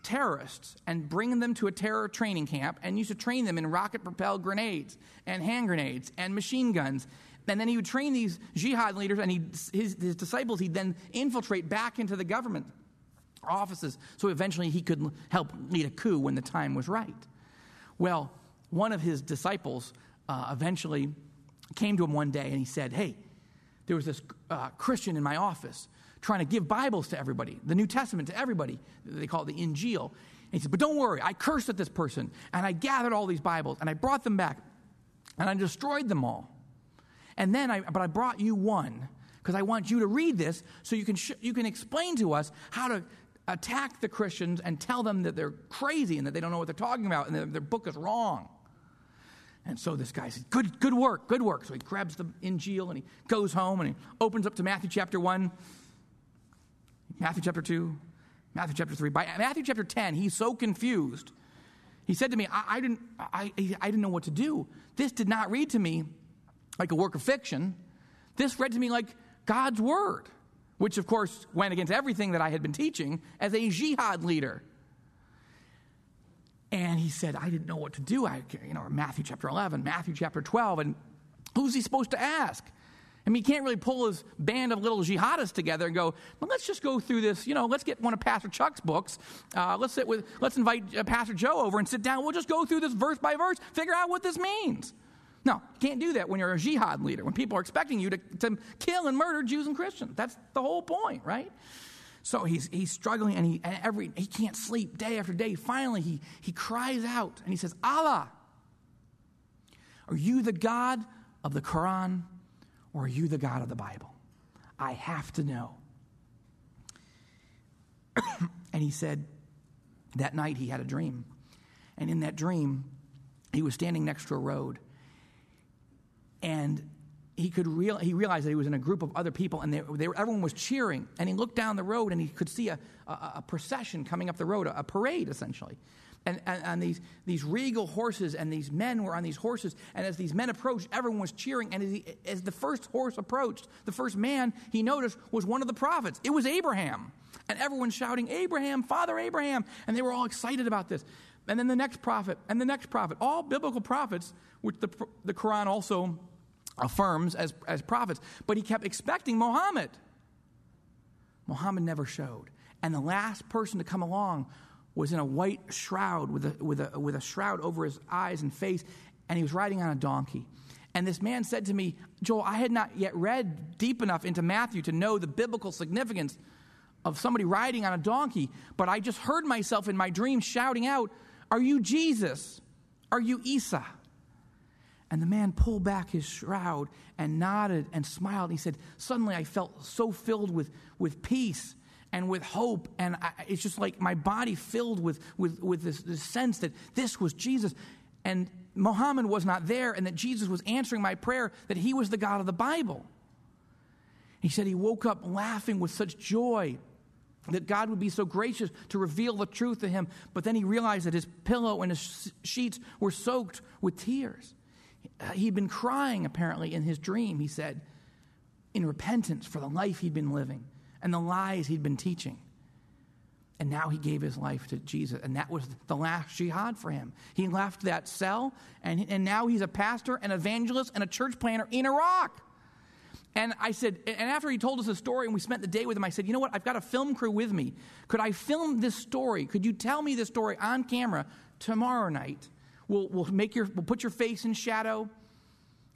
[SPEAKER 1] terrorists and bring them to a terror training camp and used to train them in rocket propelled grenades and hand grenades and machine guns. And then he would train these jihad leaders and his, his disciples, he'd then infiltrate back into the government offices so eventually he could help lead a coup when the time was right. Well, one of his disciples uh, eventually came to him one day and he said, Hey, there was this uh, Christian in my office trying to give Bibles to everybody, the New Testament to everybody. They call it the Injil. And he said, But don't worry, I cursed at this person, and I gathered all these Bibles, and I brought them back, and I destroyed them all. And then I, but I brought you one, because I want you to read this so you can, sh- you can explain to us how to attack the Christians and tell them that they're crazy and that they don't know what they're talking about and that their book is wrong. And so this guy said, Good, good work, good work. So he grabs the Injil and he goes home and he opens up to Matthew chapter 1 Matthew chapter 2, Matthew chapter 3. By Matthew chapter 10, he's so confused. He said to me, I, I didn't, I, I didn't know what to do. This did not read to me like a work of fiction. This read to me like God's word, which of course went against everything that I had been teaching as a jihad leader. And he said, I didn't know what to do. I, you know, Matthew chapter 11, Matthew chapter 12, and who's he supposed to ask? I mean, he can't really pull his band of little jihadists together and go, well, let's just go through this. You know, let's get one of Pastor Chuck's books. Uh, let's sit with, let's invite uh, Pastor Joe over and sit down. We'll just go through this verse by verse, figure out what this means. No, you can't do that when you're a jihad leader, when people are expecting you to, to kill and murder Jews and Christians. That's the whole point, right? So he's, he's struggling and he, and every, he can't sleep day after day. Finally, he, he cries out and he says, Allah, are you the God of the Quran or are you the God of the Bible? I have to know. and he said that night he had a dream. And in that dream, he was standing next to a road. And he could real, he realized that he was in a group of other people and they, they, everyone was cheering and he looked down the road and he could see a, a, a procession coming up the road a, a parade essentially and, and, and, these, these regal horses and these men were on these horses. And as these men approached everyone was cheering. And as, he, as the first horse approached the first man he noticed was one of the prophets. It was abraham. And everyone shouting abraham father abraham. And they were all excited about this. And then the next prophet and the next prophet. All biblical prophets which the, the quran also affirms as, as prophets, but he kept expecting Muhammad. Muhammad never showed. And the last person to come along was in a white shroud with a, with a, with a shroud over his eyes and face, and he was riding on a donkey. And this man said to me, Joel, I had not yet read deep enough into Matthew to know the biblical significance of somebody riding on a donkey, but I just heard myself in my dream shouting out, Are you Jesus? Are you Isa? And the man pulled back his shroud and nodded and smiled. He said, Suddenly I felt so filled with, with peace and with hope. And I, it's just like my body filled with, with, with this, this sense that this was Jesus. And Muhammad was not there, and that Jesus was answering my prayer, that he was the God of the Bible. He said he woke up laughing with such joy that God would be so gracious to reveal the truth to him. But then he realized that his pillow and his sheets were soaked with tears. He'd been crying, apparently, in his dream, he said, in repentance for the life he'd been living and the lies he'd been teaching. And now he gave his life to Jesus. And that was the last jihad for him. He left that cell, and, and now he's a pastor, an evangelist, and a church planter in Iraq. And I said, and after he told us the story and we spent the day with him, I said, you know what? I've got a film crew with me. Could I film this story? Could you tell me this story on camera tomorrow night? We'll, we'll, make your, we'll put your face in shadow.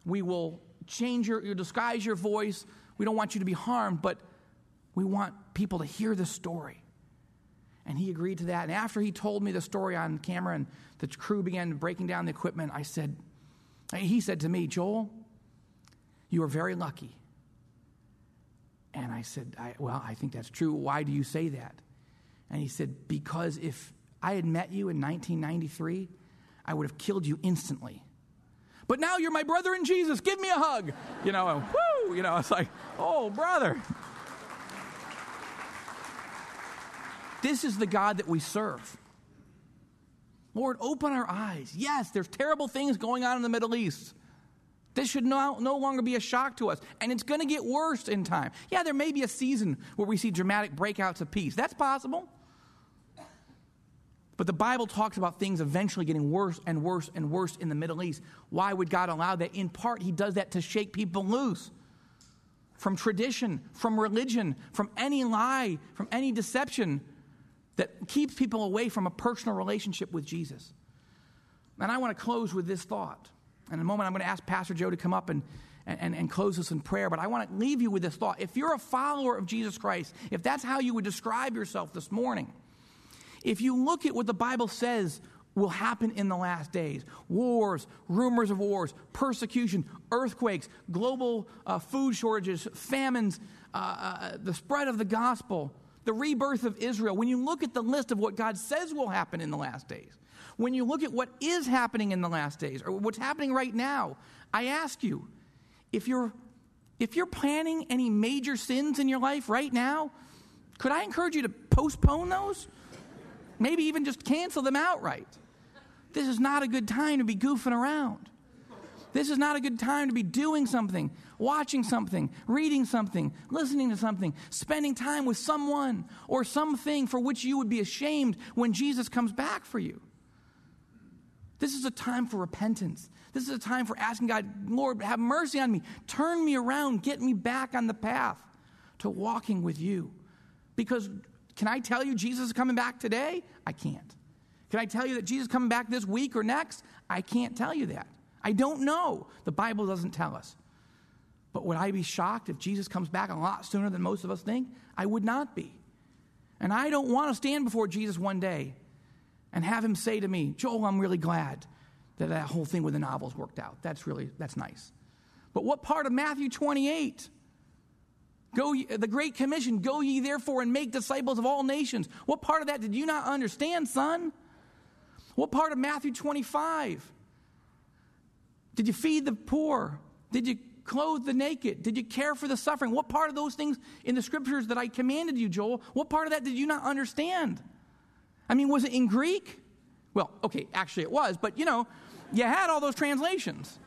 [SPEAKER 1] We will change your, your, disguise your voice. We don't want you to be harmed, but we want people to hear the story. And he agreed to that. And after he told me the story on camera and the crew began breaking down the equipment, I said, he said to me, Joel, you are very lucky. And I said, I, Well, I think that's true. Why do you say that? And he said, Because if I had met you in 1993, I would have killed you instantly. But now you're my brother in Jesus. Give me a hug. You know, and whoo, you know, it's like, oh, brother. This is the God that we serve. Lord, open our eyes. Yes, there's terrible things going on in the Middle East. This should no, no longer be a shock to us. And it's going to get worse in time. Yeah, there may be a season where we see dramatic breakouts of peace. That's possible. But the Bible talks about things eventually getting worse and worse and worse in the Middle East. Why would God allow that? In part, He does that to shake people loose from tradition, from religion, from any lie, from any deception that keeps people away from a personal relationship with Jesus. And I want to close with this thought. In a moment, I'm going to ask Pastor Joe to come up and, and, and close us in prayer, but I want to leave you with this thought. If you're a follower of Jesus Christ, if that's how you would describe yourself this morning, if you look at what the Bible says will happen in the last days wars, rumors of wars, persecution, earthquakes, global uh, food shortages, famines, uh, uh, the spread of the gospel, the rebirth of Israel, when you look at the list of what God says will happen in the last days, when you look at what is happening in the last days, or what's happening right now, I ask you, if you're if you're planning any major sins in your life right now, could I encourage you to postpone those? Maybe even just cancel them outright. This is not a good time to be goofing around. This is not a good time to be doing something, watching something, reading something, listening to something, spending time with someone or something for which you would be ashamed when Jesus comes back for you. This is a time for repentance. This is a time for asking God, Lord, have mercy on me. Turn me around. Get me back on the path to walking with you. Because can I tell you Jesus is coming back today? I can't. Can I tell you that Jesus is coming back this week or next? I can't tell you that. I don't know. The Bible doesn't tell us. But would I be shocked if Jesus comes back a lot sooner than most of us think? I would not be. And I don't want to stand before Jesus one day and have him say to me, Joel, I'm really glad that that whole thing with the novels worked out. That's really, that's nice. But what part of Matthew 28 Go, the Great Commission, go ye therefore and make disciples of all nations. What part of that did you not understand, son? What part of Matthew 25? Did you feed the poor? Did you clothe the naked? Did you care for the suffering? What part of those things in the scriptures that I commanded you, Joel, what part of that did you not understand? I mean, was it in Greek? Well, okay, actually it was, but you know, you had all those translations.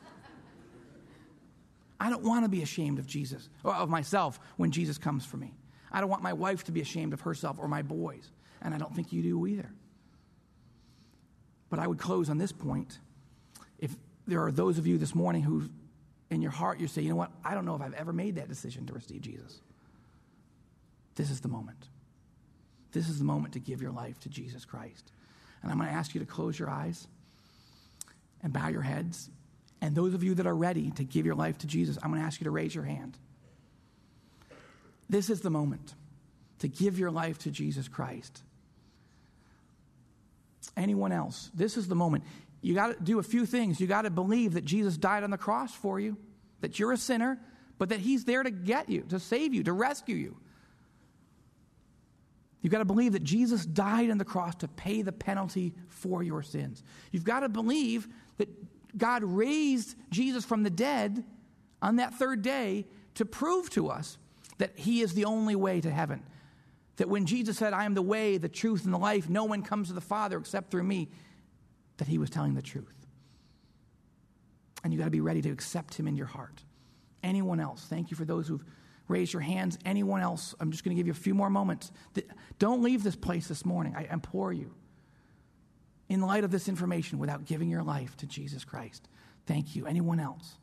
[SPEAKER 1] I don't want to be ashamed of Jesus or of myself when Jesus comes for me. I don't want my wife to be ashamed of herself or my boys, and I don't think you do either. But I would close on this point. If there are those of you this morning who, in your heart, you say, you know what, I don't know if I've ever made that decision to receive Jesus. This is the moment. This is the moment to give your life to Jesus Christ. And I'm going to ask you to close your eyes and bow your heads. And those of you that are ready to give your life to Jesus, I'm going to ask you to raise your hand. This is the moment to give your life to Jesus Christ. Anyone else, this is the moment. You got to do a few things. You got to believe that Jesus died on the cross for you, that you're a sinner, but that He's there to get you, to save you, to rescue you. You've got to believe that Jesus died on the cross to pay the penalty for your sins. You've got to believe that God raised Jesus from the dead on that third day to prove to us that He is the only way to heaven. That when Jesus said, I am the way, the truth, and the life, no one comes to the Father except through me, that He was telling the truth. And you've got to be ready to accept Him in your heart. Anyone else? Thank you for those who've raised your hands. Anyone else? I'm just going to give you a few more moments. Don't leave this place this morning. I implore you. In light of this information, without giving your life to Jesus Christ. Thank you. Anyone else?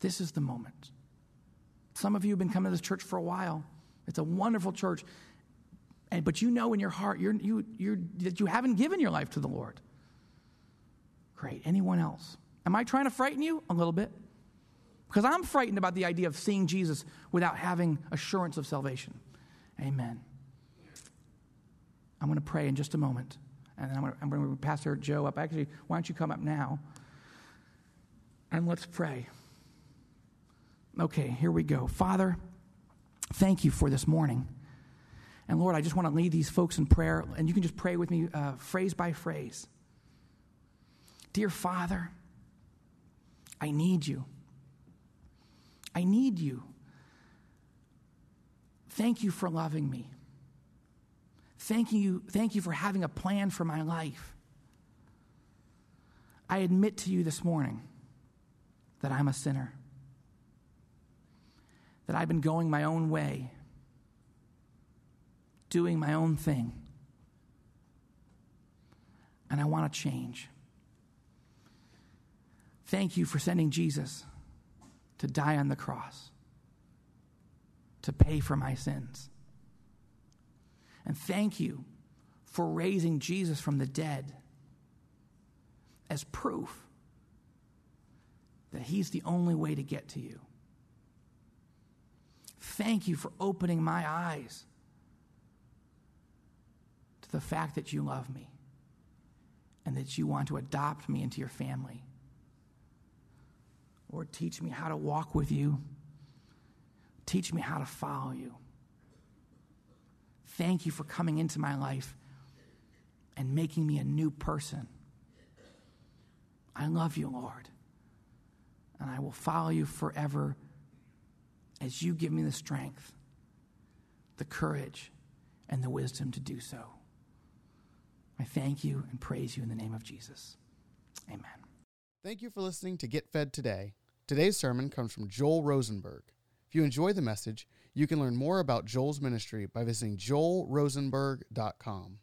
[SPEAKER 1] This is the moment. Some of you have been coming to this church for a while. It's a wonderful church. And, but you know in your heart you're, you, you're, that you haven't given your life to the Lord. Great. Anyone else? Am I trying to frighten you? A little bit. Because I'm frightened about the idea of seeing Jesus without having assurance of salvation. Amen. I'm going to pray in just a moment. And then I'm going, to, I'm going to Pastor Joe up. Actually, why don't you come up now? And let's pray. Okay, here we go. Father, thank you for this morning. And Lord, I just want to lead these folks in prayer. And you can just pray with me uh, phrase by phrase. Dear Father, I need you. I need you. Thank you for loving me. Thank you, thank you for having a plan for my life. I admit to you this morning that I'm a sinner, that I've been going my own way, doing my own thing, and I want to change. Thank you for sending Jesus to die on the cross, to pay for my sins. And thank you for raising Jesus from the dead as proof that he's the only way to get to you. Thank you for opening my eyes to the fact that you love me and that you want to adopt me into your family. Lord, teach me how to walk with you. Teach me how to follow you. Thank you for coming into my life and making me a new person. I love you, Lord. And I will follow you forever as you give me the strength, the courage, and the wisdom to do so. I thank you and praise you in the name of Jesus. Amen.
[SPEAKER 2] Thank you for listening to Get Fed Today. Today's sermon comes from Joel Rosenberg. If you enjoy the message, you can learn more about Joel's ministry by visiting joelrosenberg.com.